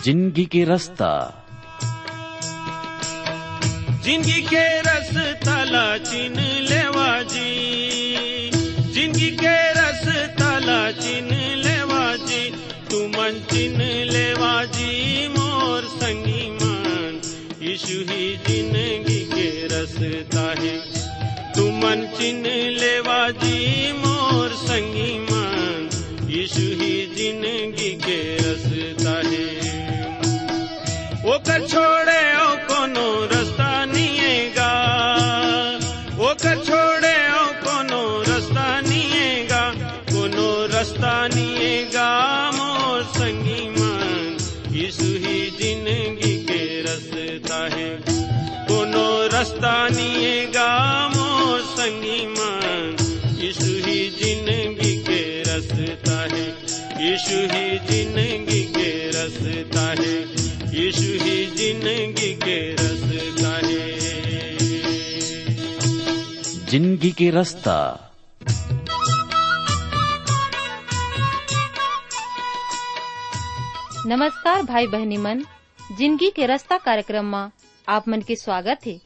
ज़िंदगी के रास्ता। ज़िंदगी के रस तला चिन लेवा जी ज़िंदगी के रस तला चिन लेवा जी तू मन चिन लेवा जी मोर संगी मन। यीशु ही ज़िंदगी के रसता है। तू मन चिन लेवा जी मोर संगी मन। यीशु ही ज़िंदगी के रसता वो कर छोड़े ओ कोनो रास्ता निएगा। वो कर छोड़े ओ कोनो रास्ता निएगा। कोनो रास्ता निएगा मोर संगी मन। यीशु ही ज़िंदगी के रास्ता है। कोनो रास्ता निएगा मोर संगी मन। यीशु ही ज़िंदगी के रास्ता है। यीशु ही ज़िंदगी के रास्ता है। यीशु ही ज़िंदगी के रास्ता है। ज़िंदगी के रास्ता। नमस्कार भाई बहनी मन ज़िंदगी के रास्ता कार्यक्रम में आप मन के स्वागत है।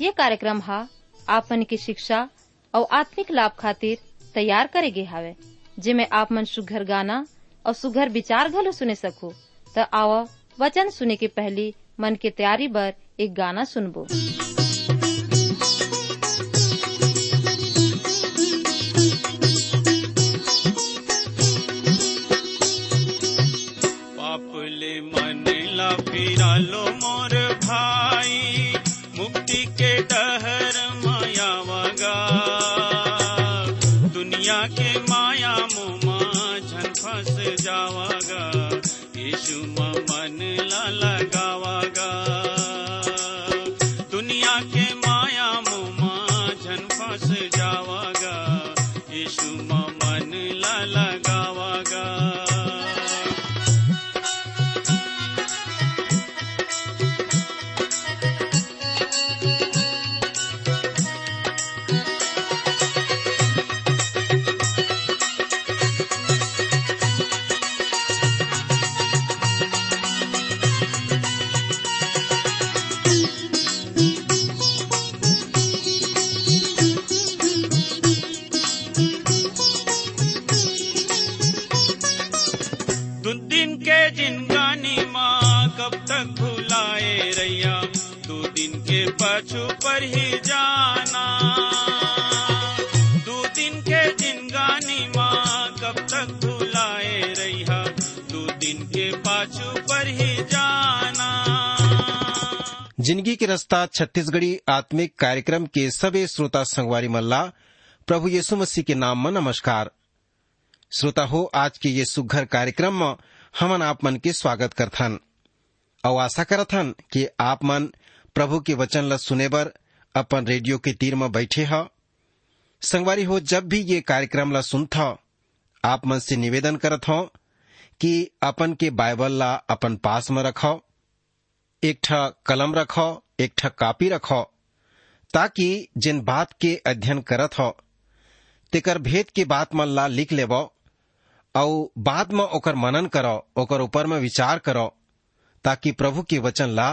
ये कार्यक्रम हा आप मन की शिक्षा और आत्मिक लाभ खातिर तैयार करे गे हावे जिमे आप मन सुघर गाना और सुघर विचार घलो सुने सको। तो आवा वचन सुने के पहली मन के तैयारी बर एक गाना सुनबो। मन ला लो मोर भाई, मुक्ति के माया वगा। दुनिया के माया मोमा झन जावागा ज़िंदगी के रास्ता, छत्तीसगढ़ी आत्मिक कार्यक्रम के सभी श्रोता संगवारी मल्ला, प्रभु यीशु मसीह के नाम में नमस्कार। श्रोता हो, आज के ये सुघर कार्यक्रम में हमन आप मन के स्वागत करथन। और आशा करथन कि आप मन प्रभु के वचन ल सुने बर अपन रेडियो के तीर में बैठे ह। संगवारी हो, जब भी ये कार्यक्रम ला सुनथ, आप मन से निवेदन करत हो कि अपन के बाइबल ला अपन पास में रखो एक ठा कलम रखो एक ठा कापी रखो ताकि जिन बात के अध्ययन करत हो, तेकर भेद के बात मन ला लिख लेबो और बाद में ओकर मनन करो ओकर ऊपर में विचार करो ताकि प्रभु के वचन ला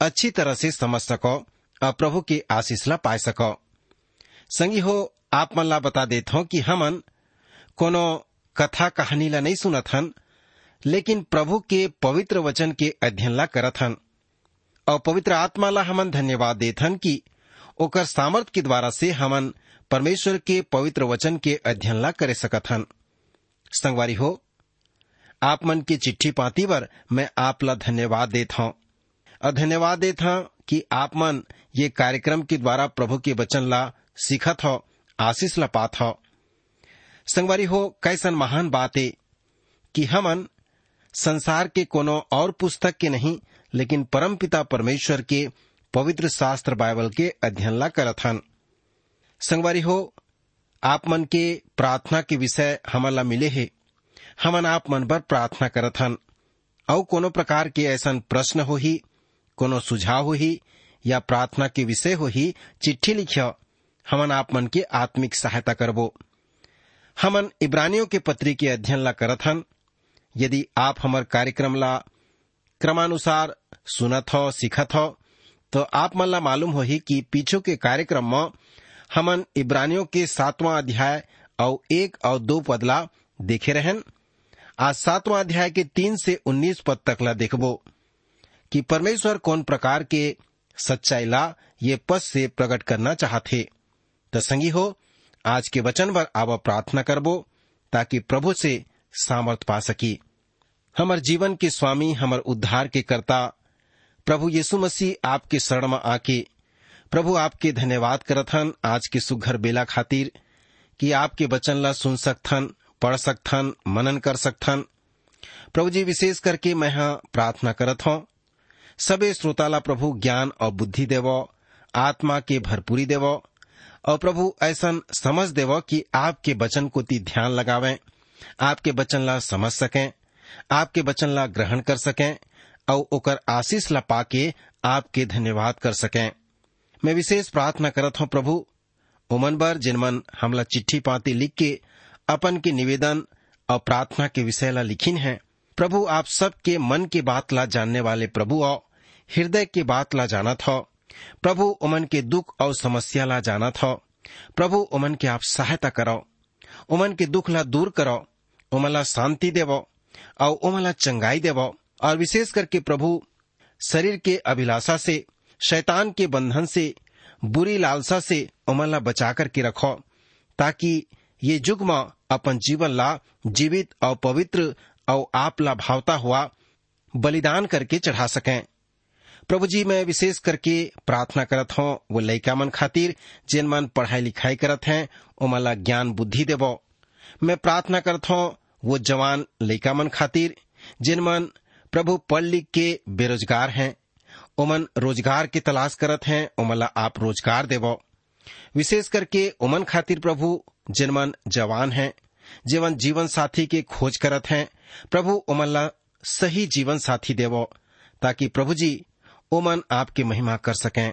अच्छी तरह से समझ सको प्रभु के आशीष ला पाए सको। संगी हो, आप मन ला बता देत कि हमन कोनो कथा कहानी ला नहीं सुनत हन, लेकिन प्रभु के पवित्र वचन के अध्ययन ला करत हन। और पवित्र आत्मा ला हमन धन्यवाद देत हन कि ओकर सामर्थ के द्वारा से हमन परमेश्वर के पवित्र वचन के अध्ययन ला करे सकत हन। संगवारी हो, आप मन की चिट्ठी पाती पर मैं आप ला धन्यवाद देत हूँ। और धन्यवाद देत कि आप मन ये कार्यक्रम के द्वारा प्रभु के वचन ला सीखत हो, आशीष ला पात हो। संगवारी हो, कैसन महान बात है कि हमन संसार के कोनो और पुस्तक के नहीं, लेकिन परम पिता परमेश्वर के पवित्र शास्त्र बाइबल के अध्ययन ला करत हन। संगवारी हो आप मन के प्रार्थना के विषय हमन ला मिले है। हमन आप मन पर प्रार्थना करत हन। और कोनो प्रकार के ऐसा प्रश्न हो ही कोनो सुझाव हो ही या प्रार्थना के विषय हो ही चिट्ठी लिखियो, हमन आप मन के आत्मिक सहायता करबो। हमन इब्रानियों के पत्री के अध्ययन ला करत हन। यदि आप हमार कार्यक्रम ला क्रमानुसार सुनत हो, सीखत हो तो आप मन ला मालूम होही कि पीछू के कार्यक्रम में हमन इब्रानियों के सातवां अध्याय और एक और दो पदला देखे रहन। आज सातवां अध्याय के तीन से उन्नीस पद तक ला देखबो। कि परमेश्वर कौन प्रकार के सच्चाई ला, ये पद से प्रकट करना चाहते। तो संगी हो, आज के वचन पर आवा प्रार्थना करबो, ताकि प्रभु से सामर्थ पा सकी। हमर जीवन के स्वामी, हमर उद्धार के कर्ता, प्रभु यीशु मसीह आपके शरण में आके, प्रभु आपके धन्यवाद करथन, आज के सुघर बेला खातिर, कि आपके वचन ला सुन सकथन, पढ़ सकथन, मनन कर सकथन। प्रभु जी, विशेष करके मैं हाँ प्रार्थना करत हूँ सबे श्रोता ला प्रभु ज्ञान और बुद्धि देवो, आत्मा के भरपूरी देवो, और प्रभु ऐसा समझ देवो कि आपके वचन को ती ध्यान लगावें, आपके वचन ला समझ सकें, आपके वचन ला ग्रहण कर सकें, और ओकर आशीष ला पाके आपके धन्यवाद कर सकें। मैं विशेष प्रार्थना करत हूँ प्रभु उमन बर जिनमन हमला चिट्ठी पाती लिख के अपन के निवेदन और प्रार्थना के विषय ला लिखिन है, प्रभु आप सबके मन की बात ला जानने वाले प्रभु और हृदय की बात ला जाना था। प्रभु उमन के दुख और समस्या ला जाना था। प्रभु उमन के आप सहायता करो। उमन के दुख ला दूर करो। उमन ला शांति देवो और उमन ला चंगाई देवो और विशेष करके प्रभु शरीर के अभिलाषा से, शैतान के बंधन से, बुरी लालसा से उमन ला बचा करके रखो, ताकि ये युग में अपन जीवन ला जीवित और पवित्र और आप ला भावता हुआ बलिदान करके चढ़ा सकें। प्रभु जी मैं विशेष करके प्रार्थना करत हूँ, वो लइका मन खातिर, जिन मन पढ़ाई लिखाई करत हैं उमन ला ज्ञान बुद्धि देवो मैं प्रार्थना करत हूँ, वो जवान लइका मन खातिर, जिन मन प्रभु पढ़ लिख के बेरोजगार हैं उमन रोज़गार की तलाश करत हैं उमन ला आप रोज़गार देवो विशेष करके उमन खातिर प्रभु, जिन मन जवान हैं, जीवन जीवन साथी के खोज करत हैं, प्रभु उमन ला सही जीवन साथी देवो ताकि प्रभु जी उमन आपकी महिमा कर सकें।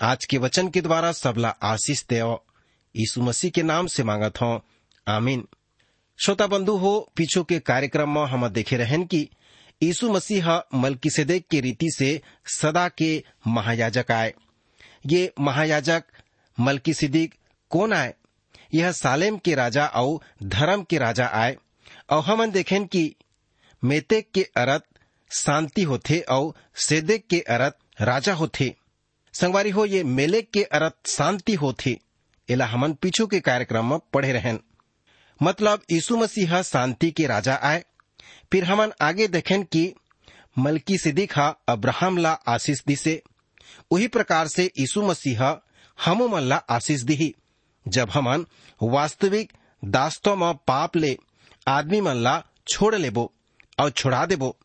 आज के वचन के द्वारा सबला आशीष देव यीशु मसीह के नाम से मांगत हो। आमीन। श्रोता बंधु हो, पीछू के कार्यक्रम में हम देखे रहन कि यीशु मसीह मलकीसेदेक की रीति से सदा के महायाजक आए। ये महायाजक मलकीसिदिक कौन आए? यह सालेम के राजा और धर्म के राजा आए। और हमन देखें कि मेतेक के अरत शांति होथे और सेदेक के अरत राजा होथे। संगवारी हो, ये मेलेक के अरत शांति होथे। एला हमन पीछू के कार्यक्रम में पढ़े रहन। मतलब यीशु मसीह शांति के राजा आए। फिर हमन आगे देखें कि मलकी सिद्दीक अब्राहम ला आशीष दिसे। उही प्रकार से यीशु मसीह हमो मन ला आशीष दी जब हमन वास्तविक दास्तों में पाप ले आदमी मन ला छोड़ लेबो और छुड़ा देबो।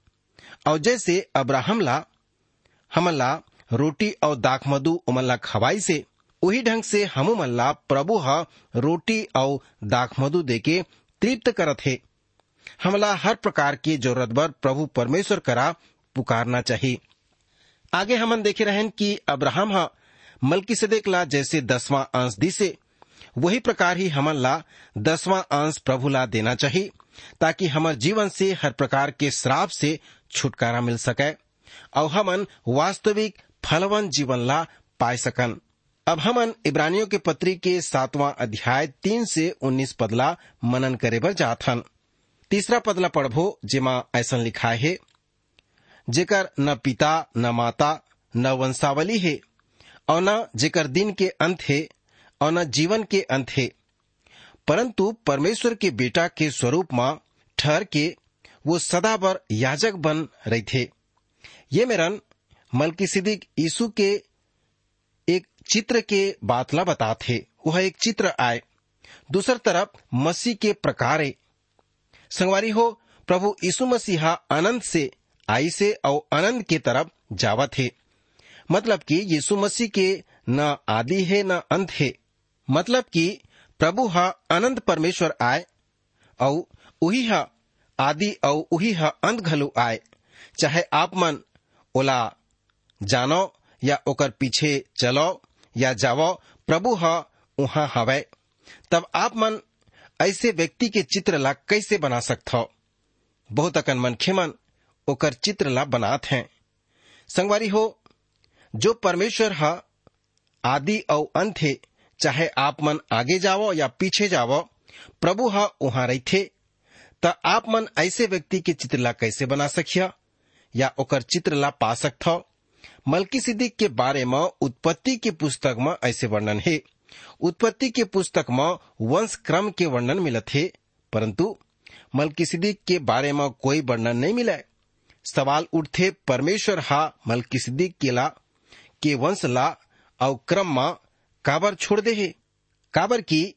और जैसे अब्राहम ला हमन ला रोटी और दाख मधु उमन ला खवाई से वही ढंग से हमू प्रभु ह, रोटी और दाख मधु देके तृप्त करत है। हमला हर प्रकार की ज़रूरत बर प्रभु परमेश्वर करा पुकारना चाहिए। आगे हमन देखे रहन कि अब्राहम हा मलकी सदेक ला जैसे दसवां अंश दिसे, वही प्रकार ही हमन ला दसवां अंश प्रभु ला देना चाहिए, ताकि हमार जीवन से हर प्रकार के श्राप से छुटकारा मिल सके। और हमन वास्तविक फलवन जीवन ला पाए सकन। अब हमन इब्रानियों के पत्री के सातवां अध्याय तीन से उन्नीस पदला मनन करे बर जाथन। तीसरा पदला पढ़बो, जेमा ऐसा लिखा है, जेकर न पिता, न माता, न वंशावली है, और न जेकर दिन के अंत है, और न जीवन के अंत है, परंतु परमेश्वर के बेटा के स्वरूप में ठहर के वो सदा भर याजक बन रहे थे। ये मेरन मलकी सिद्दीक यीशु के एक चित्र के बातला बताते। वह एक चित्र आए। दूसर तरफ़ मसीह के प्रकार। संगवारी हो, प्रभु यीशु मसीहा आनंद से, आई से और आनंद के तरफ़ जावा थे मतलब कि यीशु मसीह के न आदि है, न अंत है। मतलब कि प्रभु हा अनंत परमेश्वर आए और उही हा आदि और उही हा अंत घलो आए। चाहे आप मन ओला जानो या ओकर पीछे चलो या जावो, प्रभु हा उहा हवे। तब आप मन ऐसे व्यक्ति के चित्र ला कैसे बना सकते हो बहुत अकन मनखे मन ओकर चित्र ला बनात हैं। संगवारी हो, जो परमेश्वर ह आदि और अंत है चाहे आप मन आगे जावो या पीछे जावो, प्रभु ह उहाँ रहिथे। त आप मन ऐसे व्यक्ति के चित्र ला कैसे बना सकिया या ओकर चित्र ला पा सकथो मलकी सिद्दीक के बारे में, उत्पत्ति के पुस्तक में ऐसे वर्णन है। उत्पत्ति के पुस्तक में वंश क्रम के वर्णन मिलत है। परंतु मलकी सिद्दीक के बारे में कोई वर्णन नहीं मिला सवाल उठते परमेश्वर हा मलकी सिद्दीक के ला, के वंश ला और क्रम में काबर छोड़ दे है? काबर की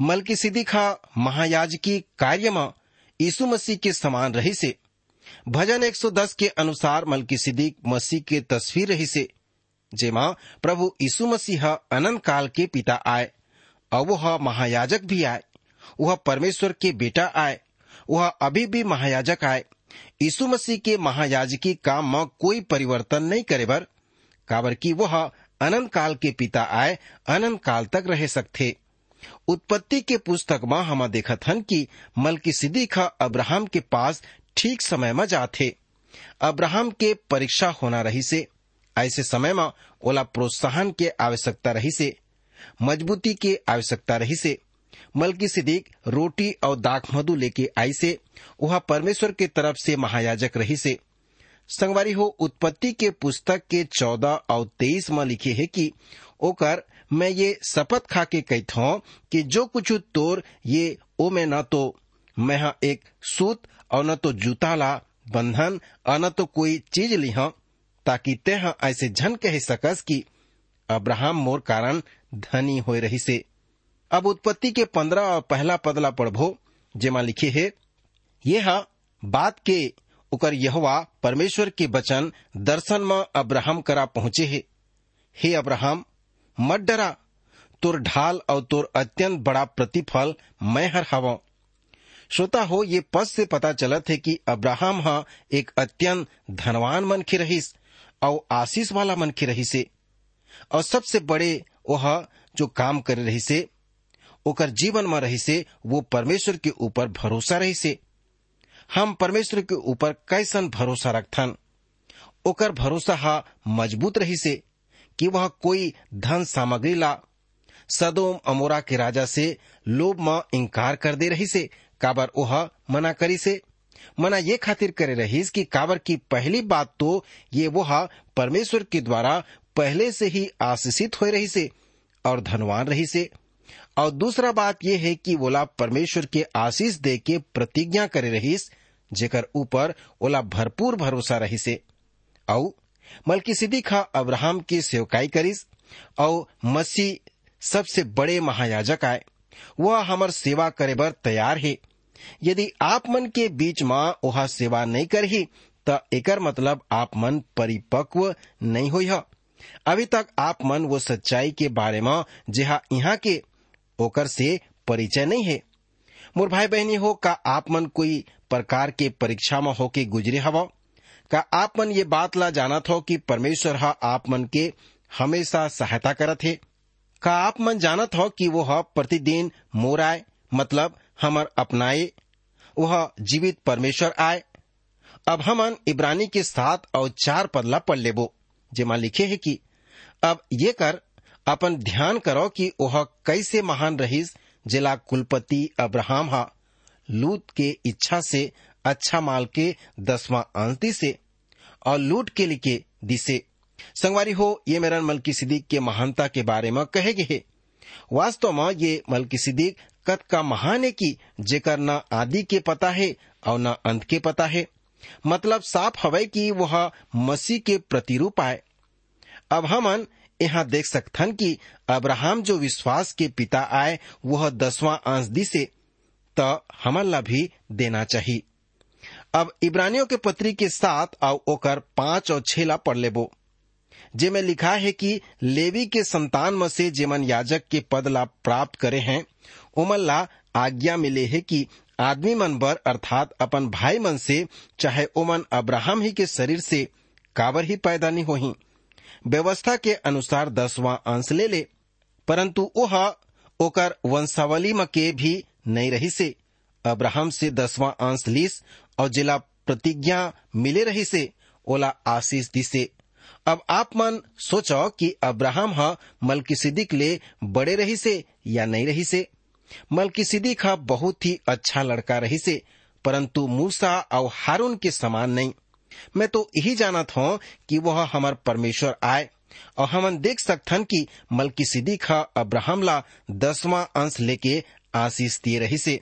मलकी सिद्दीक हा महायाजकी कार्य में यीशु मसीह के समान रही से। भजन 110 के अनुसार मलकी सिद्दीक मसीह के तस्वीर रही से। जेमा, प्रभु यीशु मसीह अनंत काल के पिता आए, और वह महायाजक भी आए। वह परमेश्वर के बेटा आए, वह अभी भी महायाजक आए। यीशु मसीह के महायाजकी काम में कोई परिवर्तन नहीं करे बर काबर की वह अनंत काल के पिता आए, अनंत काल तक रह सकते। उत्पत्ति के पुस्तक में हम देखत हन कि मलकी सिद्दीक अब्राहम के पास ठीक समय में जाते अब्राहम के परीक्षा होना रही से ऐसे समय में ओला प्रोत्साहन के आवश्यकता रही से मजबूती के आवश्यकता रही से मलकी सिद्दीक रोटी और दाख मधु लेके आई से वह परमेश्वर के तरफ़ से महायाजक रही से संगवारी हो, उत्पत्ति के पुस्तक के चौदह और तेईस में लिखे है कि ओकर मैं ये शपथ खा के कहता कि जो कुछ तोर ये ओ में न तो मैं एक सूत और न तो जूता ला बंधन और न तो कोई चीज़ लिह ताकि तेह ऐसे झन कह सकस कि अब्राहम मोर कारण धनी हो रही से अब उत्पत्ति के पंद्रह और पहला पदला पढ़बो जेमा लिखे है, ये हा बात के उकर यहवा परमेश्वर के वचन दर्शन में अब्राहम करा पहुँचे है। हे अब्राहम मत डरा। तोर ढाल और तोर अत्यंत बड़ा प्रतिफल मैं हर हवा। श्रोता हो, ये पद से पता चलत है कि अब्राहम हा एक अत्यंत धनवान मन की रहीस और आशीष वाला मन की रही से और सबसे बड़े वह जो काम कर रही से ओकर जीवन में रही से वो परमेश्वर के ऊपर भरोसा रही से हम परमेश्वर के ऊपर कैसन भरोसा रखथन? ओकर भरोसा हा मज़बूत रही से कि वह कोई धन सामग्री ला। सदोम अमोरा के राजा से लोभ में इंकार कर दे रही से, काबर ओह मना करी से। मना ये खातिर करे रहीस कि काबर की पहली बात तो ये वह परमेश्वर के द्वारा पहले से ही आशीषित हो रही से और धनवान रही से। और दूसरा बात यह है कि ओला परमेश्वर के आशीष दे के प्रतिज्ञा करे रहीस, जेकर ऊपर ओला भरपूर भरोसा रही से। औ मलकी खा अब्राहम की सेवकाई करीस और मसीह सबसे बड़े महायाजक आए। वह हमर सेवा करे बर तैयार है। यदि आप मन के बीच माँ वह सेवा नहीं करही तो एकर मतलब आप मन परिपक्व नहीं हुई है अभी तक आप मन वो सच्चाई के बारे में जेहा यहाँ के, ओकर से परिचय नहीं है। मोर भाई बहनी हो, का आप मन कोई प्रकार के परीक्षा में होके गुजरे हवा? का आप मन ये बात ला जानत हो कि परमेश्वर हा आप मन के हमेशा सहायता करत है। का आप मन जानत हो कि वो प्रतिदिन मोर आए मतलब हमर अपनाए वह जीवित परमेश्वर आए। अब हमन इब्रानी के साथ और चार पदला पढ़ लेबो जेमा लिखे है कि, अब ये कर, अपन ध्यान करो कि वह कैसे महान रहीस, जिला कुलपति अब्राहम हा लूत के इच्छा से अच्छा माल के दसवां अंश से और लूट के लिखे दिसे। संगवारी हो, ये मेरा मलकी सिद्दीक के महानता के बारे में कहे गए वास्तव में ये मलकी सिद्दीक कत का महान है कि जेकर न आदि के पता है और न अंत के पता है। मतलब साफ़ हवे कि वह मसीह के प्रतिरूप आए। अब हमन यहाँ देख सकथन कि अब्राहम जो विश्वास के पिता आए, वह दसवां अंश दिसे, त हमन ला भी देना चाहिए। अब इब्रानियों के पत्री के साथ ओकर पाँच और छेला पढ़ लेबो। जेमे लिखा है कि लेवी के संतान में से जेमन याजक के पद ला प्राप्त करे हैं, उमन ला आज्ञा मिले है कि आदमी मन बर, अर्थात अपन भाई मन से, चाहे ओमन अब्राहम ही के शरीर से काबर ही पैदा नहीं होही। व्यवस्था के अनुसार दसवां अंश ले ले, परंतु ओह ओकर वंशावली में के भी नहीं रही से। अब्राहम से दसवां अंश लीस और जिला प्रतिज्ञा मिले रही से ओला आशीष दिसे अब आप मन सोचो कि अब्राहम ह मलकिसिदिक ले बड़े रही से या नहीं रही से। मलकी मलकिसिदिक ह बहुत ही अच्छा लड़का रही से, परंतु मूसा और हारून के समान नहीं। मैं तो यही जानत हूँ कि वह हमार परमेश्वर आए और हमन देख सकथन कि मलकी सिद्दीक ह अब्राहम ला दसवां अंश लेके आशीष दिए रही से।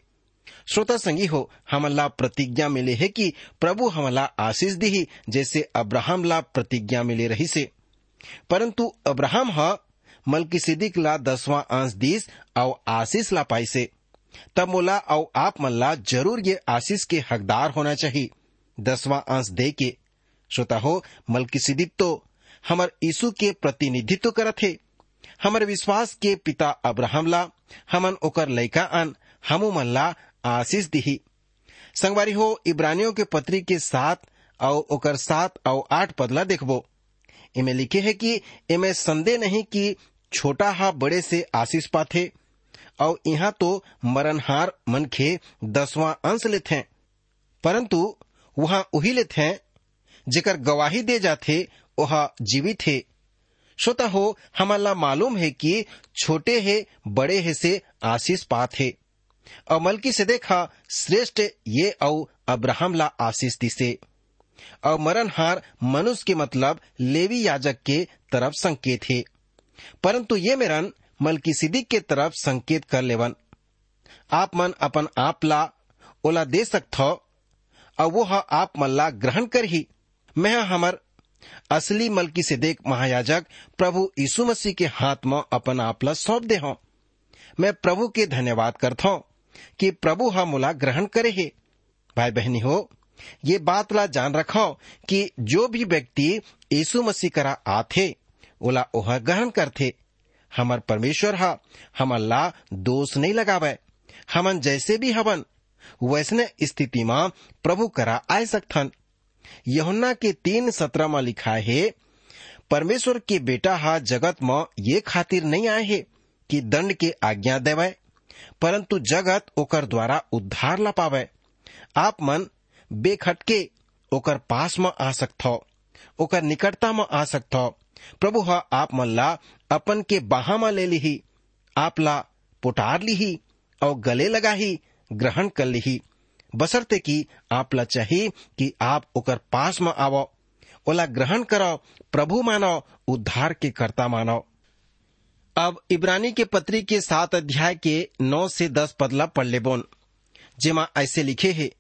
श्रोता संगी हो, हमला प्रतिज्ञा मिले है कि प्रभु हमला आशीष दी जैसे अब्राहम ला प्रतिज्ञा मिले रही से। परंतु अब्राहम ह मलकी सिद्दीक ला दसवां अंश दीस और आशीष ला पाई से। तब मोला और आप मल्ला ज़रूर ये आशीष के हकदार होना चाहिए। दसवां अंश दे के, श्रोता हो मलकी सिद्दीक तो हमर यीशु के प्रतिनिधित्व करत हे। हमर विश्वास के पिता अब्राहम ला, हमन ओकर लैका अन, हमू मन ला आशीष दिही। संगवारी हो, इब्रानियों के पत्री के सात और ओकर सात और आठ पदला देखबो। इमे लिखे है कि इमे संदेह नहीं कि छोटा हा बड़े से आशीष पाथे और यहाँ तो मरनहार मनखे दसवां अंश लेते हैं परंतु वहाँ उही लेते जेकर गवाही दे जाते वह जीवित है। श्रोता हो हमारा मालूम है कि छोटे है, बड़े है से आशीष पात है और मलकी से देखा श्रेष्ठ ये औ अब्राहम ला आशीष दिसे। और मरणहार मनुष्य के मतलब लेवी याजक के तरफ़ संकेत है। परंतु ये मेरन मलकी सिद्दीक के तरफ़ संकेत कर लेवन। आप मन अपन आप ला ओला दे सकथ और वो हा आप मन ला ग्रहण कर ही। मैं हमर असली मलकी से देख महायाजक प्रभु यीशु मसीह के हाथ में अपन आप ला सौंप दे हूँ। मैं प्रभु के धन्यवाद करता हूँ कि प्रभु हा मोला ग्रहण करे है। भाई बहनी हो, ये बात ला जान रखो कि जो भी व्यक्ति यीशु मसीह करा आथे ओला ओह ग्रहण करथे। हमर परमेश्वर हा हमर ला दोष नहीं लगावे। हमन जैसे भी हवन, वैसने स्थिति में प्रभु करा आए सकथन। यहुन्ना के तीन सत्रह में लिखा है, परमेश्वर के बेटा हा जगत में ये खातिर नहीं आए है कि दंड के आज्ञा देवे। परंतु जगत ओकर द्वारा उद्धार ला पावे। आप मन बेखटके ओकर पास में आ सकथो, ओकर निकटता में आ सकथो। प्रभु हा आप मन ला अपन के बाहा में ले लीही, आप ला पुटार लीही और गले लगा ही ग्रहण कर लीही। बसरते कि आप ला चाहिए कि आप ओकर पास में आवो। ओला ग्रहण करो, प्रभु मानो, उद्धार के कर्ता मानो। अब इब्रानी के पत्री के सात अध्याय के नौ से दस पदला पढ़ ले बोन। जेमा ऐसे लिखे है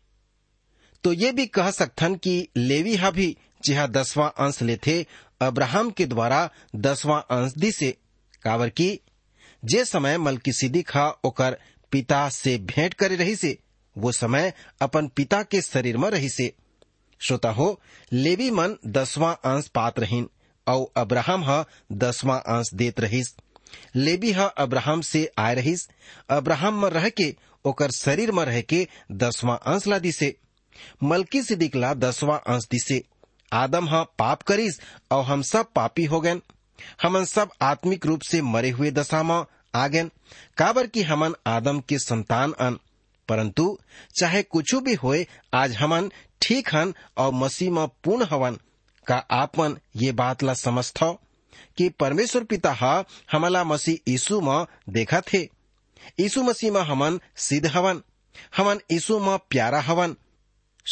तो ये भी कह सकथन कि लेवी हा भी जिहा दसवां अंश लेथे, अब्राहम के द्वारा दसवां अंश दिसे। काबर की जे समय मलकी सिद्दीक हा ओकर पिता से भेंट करे रही से वो समय अपन पिता के शरीर में रही से श्रोता हो, लेवी मन दसवां अंश पात रहीन और अब्राहम हा दसवां अंश देत रहीस। लेवी हा अब्राहम से आय रहीस। अब्राहम में रह के ओकर शरीर में रह के दसवां अंश ला दिसे। मलकी सिद्दीक ला दसवां अंश दिसे। आदम हा पाप करीस और हम सब पापी हो गए हमन सब आत्मिक रूप से मरे हुए दशा में आ गए काबर की हमन आदम के संतान अन। परंतु, चाहे कुछ भी होए, आज हमन ठीक हन और मसीह में पूर्ण हवन। का आपन ये बात ला समझथो कि परमेश्वर पिता हा हमला मसीह यीशु में देखा थे यीशु मसीह में हमन सिद्ध हवन, हमन यीशु में प्यारा हवन।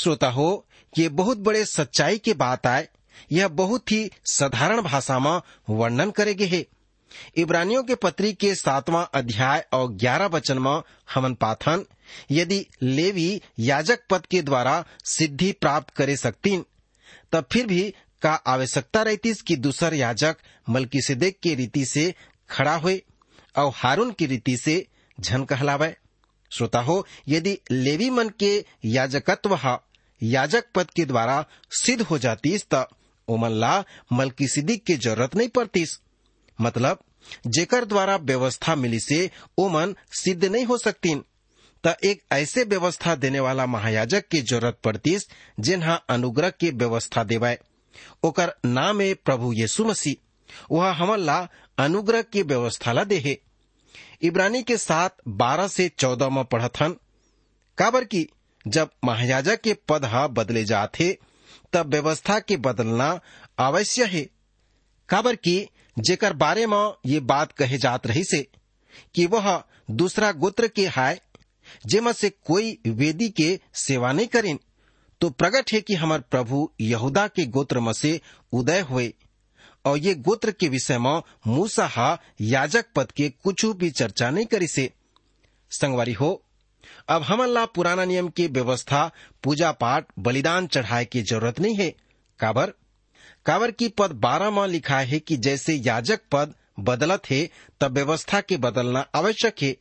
श्रोता हो, ये बहुत बड़े सच्चाई के बात आए। यह बहुत ही साधारण भाषा में वर्णन करेगे है। इब्रानियों के पत्री के सातवां अध्याय और ग्यारह वचन में हमन पाथन, यदि लेवी याजक पद के द्वारा सिद्धि प्राप्त करे सकतीन, तब फिर भी का आवश्यकता रहती कि दूसर याजक मलकी सिद्दीक की रीति से खड़ा हुए और हारून की रीति से झन कहलावे। श्रोता हो, यदि लेवी मन के याजकत्व याजक पद के द्वारा सिद्ध हो जाती त ओमन ला मलकी सिद्दीक की ज़रूरत नहीं पड़ती मतलब जेकर द्वारा व्यवस्था मिली से ओमन सिद्ध नहीं हो सकती त एक ऐसे व्यवस्था देने वाला महायाजक की ज़रूरत पड़ती जिन्हा अनुग्रह की व्यवस्था देवाए ओकर नाम है प्रभु यीशु मसीह। वह हमन ला अनुग्रह की व्यवस्था ला दे इब्रानी के साथ बारह से चौदह में पढ़त हन काबर की जब महायाजक के पद हा बदले जाते तब व्यवस्था के बदलना अवश्य है। काबर की जेकर बारे में ये बात कहे जात रही से कि वह दूसरा गोत्र के हाय, जेमा से कोई वेदी के सेवा नहीं करें तो प्रकट है कि हमार प्रभु यहूदा के गोत्र में से उदय हुए, और ये गोत्र के विषय में मूसा हा याजक पद के कुछ भी चर्चा नहीं करी से। संगवारी हो, अब हमन ला पुराना नियम की व्यवस्था, पूजा पाठ, बलिदान चढ़ाए की ज़रूरत नहीं है। काबर? काबर की पद बारह में लिखा है कि जैसे याजक पद बदलत है, तब व्यवस्था के बदलना आवश्यक है।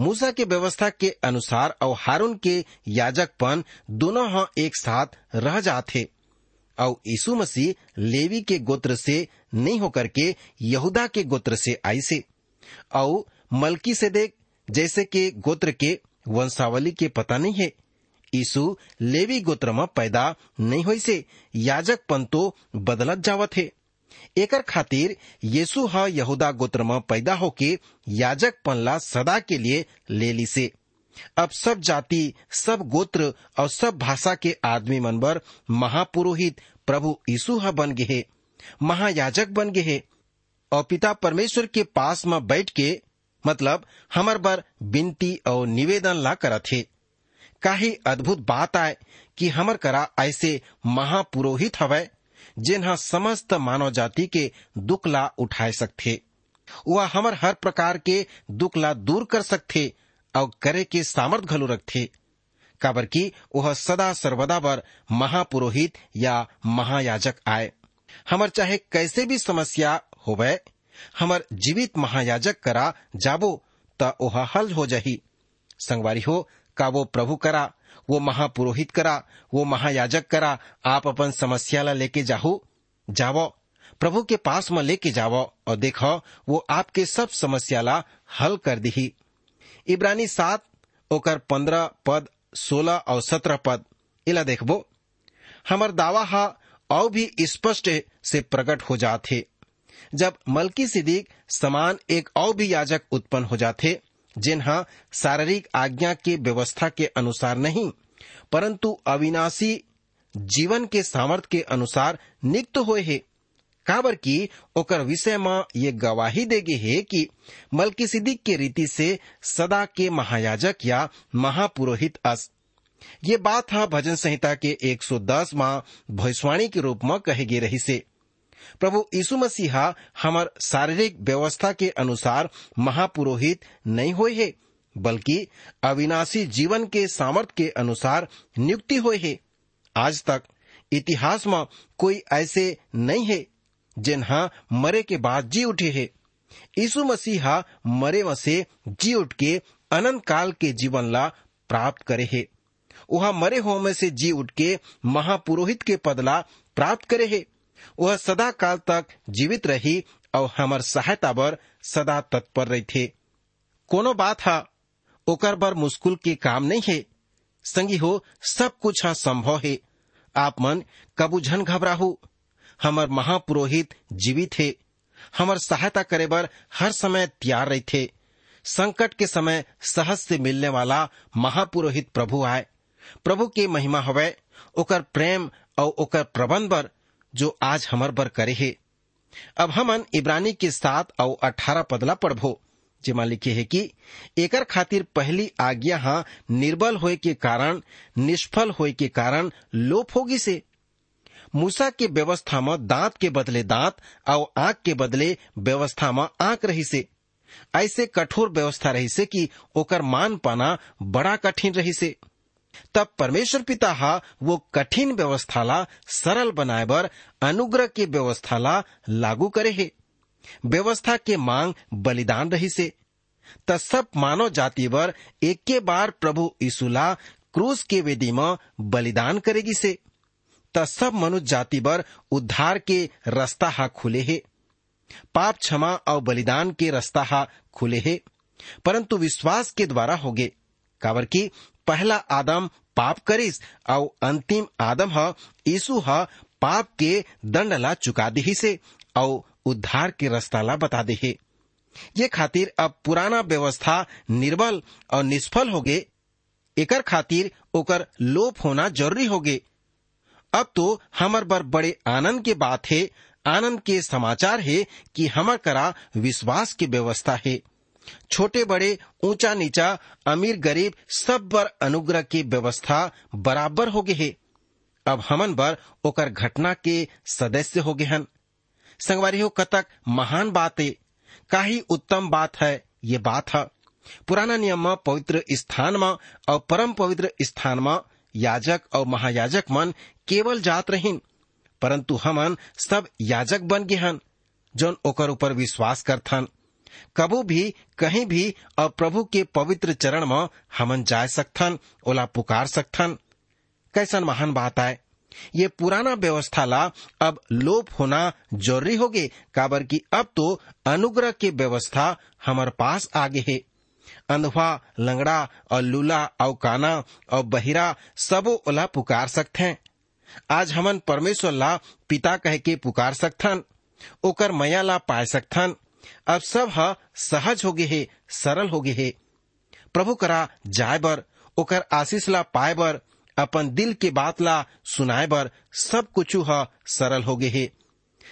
मूसा के व्यवस्था के अनुसार और हारून के याजकपन दोनों हाँ एक साथ रह जाते। और यीशु मसीह लेवी के गोत्र से नहीं होकर के यहूदा के गोत्र से आई से। और मलकी से देख जैसे के गोत्र के वंशावली के पता नहीं है। यीशु लेवी गोत्र में पैदा नहीं हुई से याजक पन तो बदलत जावत है। एकर खातिर यीशु ह यहूदा गोत्र में पैदा होके याजक पनला सदा के लिए ले ली से अब सब जाति, सब गोत्र और सब भाषा के आदमी मन बर महापुरोहित प्रभु यीशु ह बन गे महायाजक बन गे और पिता परमेश्वर के पास में बैठ के मतलब हमर बर विनती और निवेदन ला करत हे। काहे अद्भुत बात आए कि हमर करा ऐसे महापुरोहित हवय। जिन्हा समस्त मानव जाति के दुख ला उठाए सकथे वह हमर हर प्रकार के दुख ला दूर कर सकते और करे के सामर्थ घलो रखथे काबर की वह सदा सर्वदा बर महापुरोहित या महायाजक आए। हमर चाहे कैसे भी समस्या होवे, हमर जीवित महायाजक करा जाबो त ओह हल हो जाही। संगवारी हो, का वो प्रभु करा। वो महापुरोहित करा, वो महायाजक करा, आप अपन समस्या ला लेके जाहो, जावो। प्रभु के पास में लेके जावो और देखो, वो आपके सब समस्या ला हल कर दी इब्रानी सात, ओकर पंद्रह पद, सोलह और सत्रह पद। इला देखबो, हमर दावा हा और भी स्पष्ट से प्रकट हो जाते जब मलकी सिद्दीक समान एक और भी याजक उत्पन्न हो जाते जिन्हा शारीरिक आज्ञा के व्यवस्था के अनुसार नहीं, परंतु अविनाशी जीवन के सामर्थ्य के अनुसार नियुक्त हुए है। काबर की ओकर विषय में ये गवाही देगे है कि सिद्दीक के रीति से सदा के महायाजक या महापुरोहित अस। ये बात हा भजन संहिता के 110 माह भविष्यवाणी के रूप में कहे गे रही से प्रभु यीशु मसीहा हमर शारीरिक व्यवस्था के अनुसार महापुरोहित नहीं हुए है, बल्कि अविनाशी जीवन के सामर्थ्य के अनुसार नियुक्ति हुए है। आज तक इतिहास में कोई ऐसे नहीं है जिन्हा मरे के बाद जी उठे है। यीशु मसीहा मरे में से जी उठ के अनंत काल के जीवन ला प्राप्त करे है। वह मरे हो में से जी उठ के महापुरोहित के पदला प्राप्त करे है। वह सदा काल तक जीवित रही और हमार सहायता बर सदा तत्पर रही थे कोनो बात हा, ओकर बर मुश्किल के काम नहीं है। संगी हो, सब कुछ हा संभव है। आप मन कबू झन घबराहू। हमर महापुरोहित जीवित है। हमर सहायता करे बर हर समय तैयार रही थे संकट के समय सहज से मिलने वाला महापुरोहित प्रभु आए। प्रभु के महिमा हवे, ओकर प्रेम और ओकर प्रबंध बर जो आज हमर बर करे है। अब हमन इब्रानी के सात और अठारह पदला पढ़बो, जेमा लिखे है कि, एकर खातिर पहली आज्ञा हा निर्बल होए के कारण, निष्फल होए के कारण लोप होगी से। मूसा के व्यवस्था में दांत के बदले दांत और आँख के बदले व्यवस्था में आँख रही से। ऐसे कठोर व्यवस्था रही से कि ओकर मान पाना बड़ा कठिन रही से। तब परमेश्वर पिता हा वो कठिन व्यवस्था ला सरल बनाए बर अनुग्रह के व्यवस्था ला लागू करे है व्यवस्था के मांग बलिदान रही से त सब मानव जाति बर एक के बार प्रभु यीशुला क्रूस के वेदी में बलिदान करेगी से त सब मनुष्य जाति बर उद्धार के रास्ता हा खुले है पाप क्षमा और बलिदान के रास्ता हा खुले है परंतु विश्वास के द्वारा होगे। काबर की पहला आदम पाप करिस और अंतिम आदम ह यीशु ह पाप के दंड ला चुका दी से और उद्धार के रास्ता ला बता दे ये खातिर अब पुराना व्यवस्था निर्बल और निष्फल हो गए। एकर खातिर ओकर लोप होना ज़रूरी हो गए। अब तो हमर बर बड़े आनंद के बात है, आनंद के समाचार है कि हमर करा विश्वास की व्यवस्था है। छोटे बड़े ऊँचा नीचा अमीर गरीब सब पर अनुग्रह की व्यवस्था बराबर हो गए है। अब हमन बर ओकर घटना के सदस्य हो गए हन। संगवारी हो, कतक महान बात है। काही उत्तम बात है, ये बात है। पुराना नियम में, पवित्र स्थान में, और परम पवित्र स्थान में, याजक और महायाजक मन केवल जात रहीन, परंतु हमन सब याजक बन गए हन, जौन ओकर ऊपर विश्वास करथन कबू भी, कहीं भी, और प्रभु के पवित्र चरण में हमन जा सकथन, ओला पुकार सकथन। कैसन महान बात है ये पुराना व्यवस्था ला अब लोप होना ज़रूरी होगे, काबर की अब तो अनुग्रह के व्यवस्था हमार पास आगे है। अंधवा लंगड़ा, और लूला, और काना, और बहिरा, सबो ओला पुकार सकते हैं आज हमन परमेश्वर ला पिता कह के पुकार सकथन, ओकर मया ला पाए सकथन। अब सब ह सहज हो गए हे, सरल हो गए हे। प्रभु करा जाय बर, ओकर आशीष ला पाए बर, अपन दिल के बात ला सुनाए बर, सब कुछ ह सरल हो गए हे।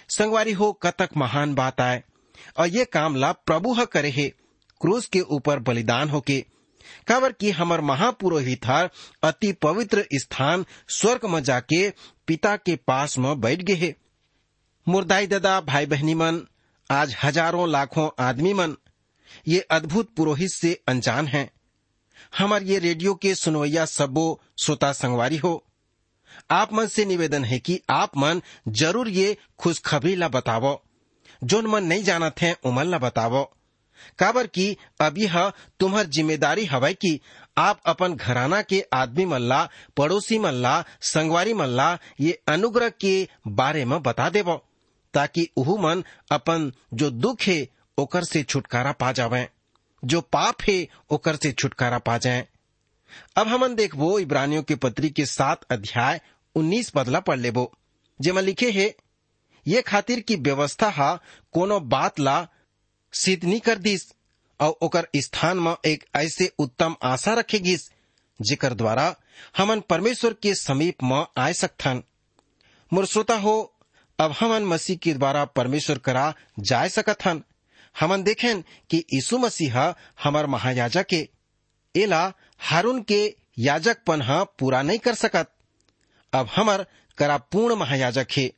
संगवारी हो, कतक महान बात आए और ये काम ला प्रभु ह करे हे, क्रूस के ऊपर बलिदान होके। काबर की हमर महापुरोहित हर अति पवित्र स्थान स्वर्ग में जाके पिता के पास में बैठ गए हे। मुर्दाई दादा भाई बहनी मन आज हज़ारों लाखों आदमी मन ये अद्भुत पुरोहित से अनजान हैं। हमार ये रेडियो के सुनवैया सबो श्रोता संगवारी हो। आप मन से निवेदन है कि आप मन ज़रूर ये खुशखबरी ला बतावो। जोन मन नहीं जानत है उमन ला बतावो। काबर की अब यह तुम्हार ज़िम्मेदारी हवै कि आप अपन घराना के आदमी मल्ला पड़ोसी मल्ला संगवारी मल्ला ये अनुग्रह के बारे में बता देवो। ताकि उहू मन अपन जो दुख है, ओकर से छुटकारा पा जावे। जो पाप है, ओकर से छुटकारा पा जाए। अब हमन देखबो, इब्रानियों के पत्री के सात अध्याय, उन्नीस बदला पढ़ लेबो। जेमा लिखे है, ये खातिर की व्यवस्था हा कोनो बात ला सिद्ध नहीं कर दिस, और ओकर स्थान में एक ऐसे उत्तम आशा रखेगिस जेकर द्वारा हमन परमेश्वर के समीप में आए सकथन। मुरश्रोता हो अब हमन मसीह के द्वारा परमेश्वर करा जाय हन। हमन देखें कि यीशु मसीह हमार महायाजक के, एला हारून के याजकपन ह पूरा नहीं कर सकत। अब हमर करा पूर्ण महायाजक है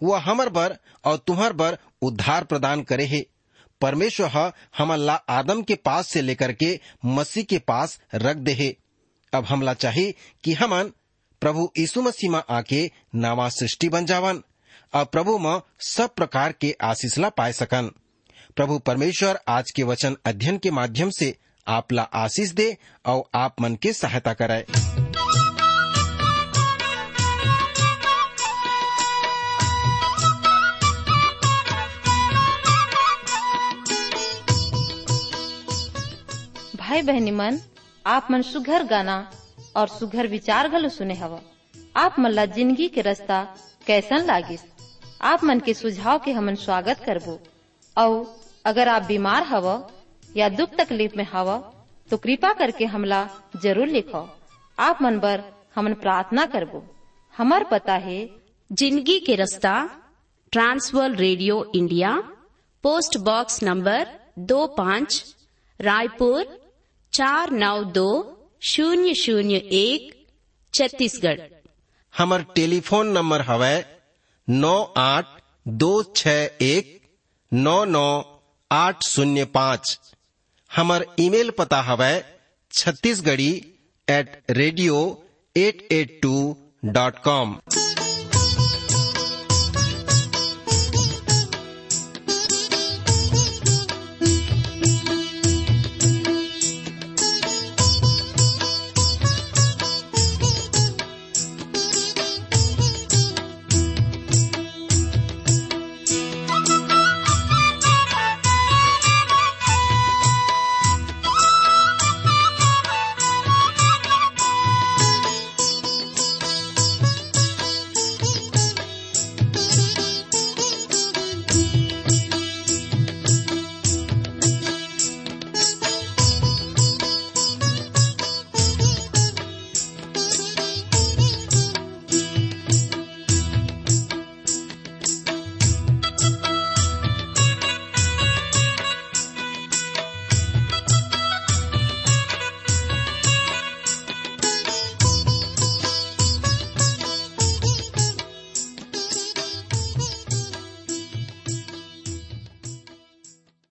वह हमर बर और तुम्हार बर उद्धार प्रदान करे है। परमेश्वर ह हमन आदम के पास से लेकर के मसीह के पास रख दे है। अब हमला चाहिए कि हमन प्रभु यीशु मसीह में आके नवा सृष्टि बन जावन। और प्रभु में सब प्रकार के आशीष ला पाए सकन। प्रभु परमेश्वर आज के वचन अध्ययन के माध्यम से आप ला आशीष दे और आप मन के सहायता कराए। भाई बहनी मन, आप मन सुघर गाना और सुघर विचार घलो सुने हवा। आप मन ला ज़िंदगी के रास्ता कैसन लागिस? आप मन के सुझाव के हमन स्वागत करबो। और अगर आप बीमार हव या दुख तकलीफ़ में हव तो कृपा करके हमला ज़रूर लिखो। आप मन बर हमन प्रार्थना करबो। हमार पता है ज़िंदगी के रास्ता trans world radio India post box number दो पाँच रायपुर चार नौ दो शून्य शून्य एक छत्तीसगढ़। हमर टेलीफोन नंबर हवै नौ आठ दो छ एक, नौ नौ आठ शून्य पाँच। हमार ईमेल पता हवै Chhattisgarhi at radio at at two dot com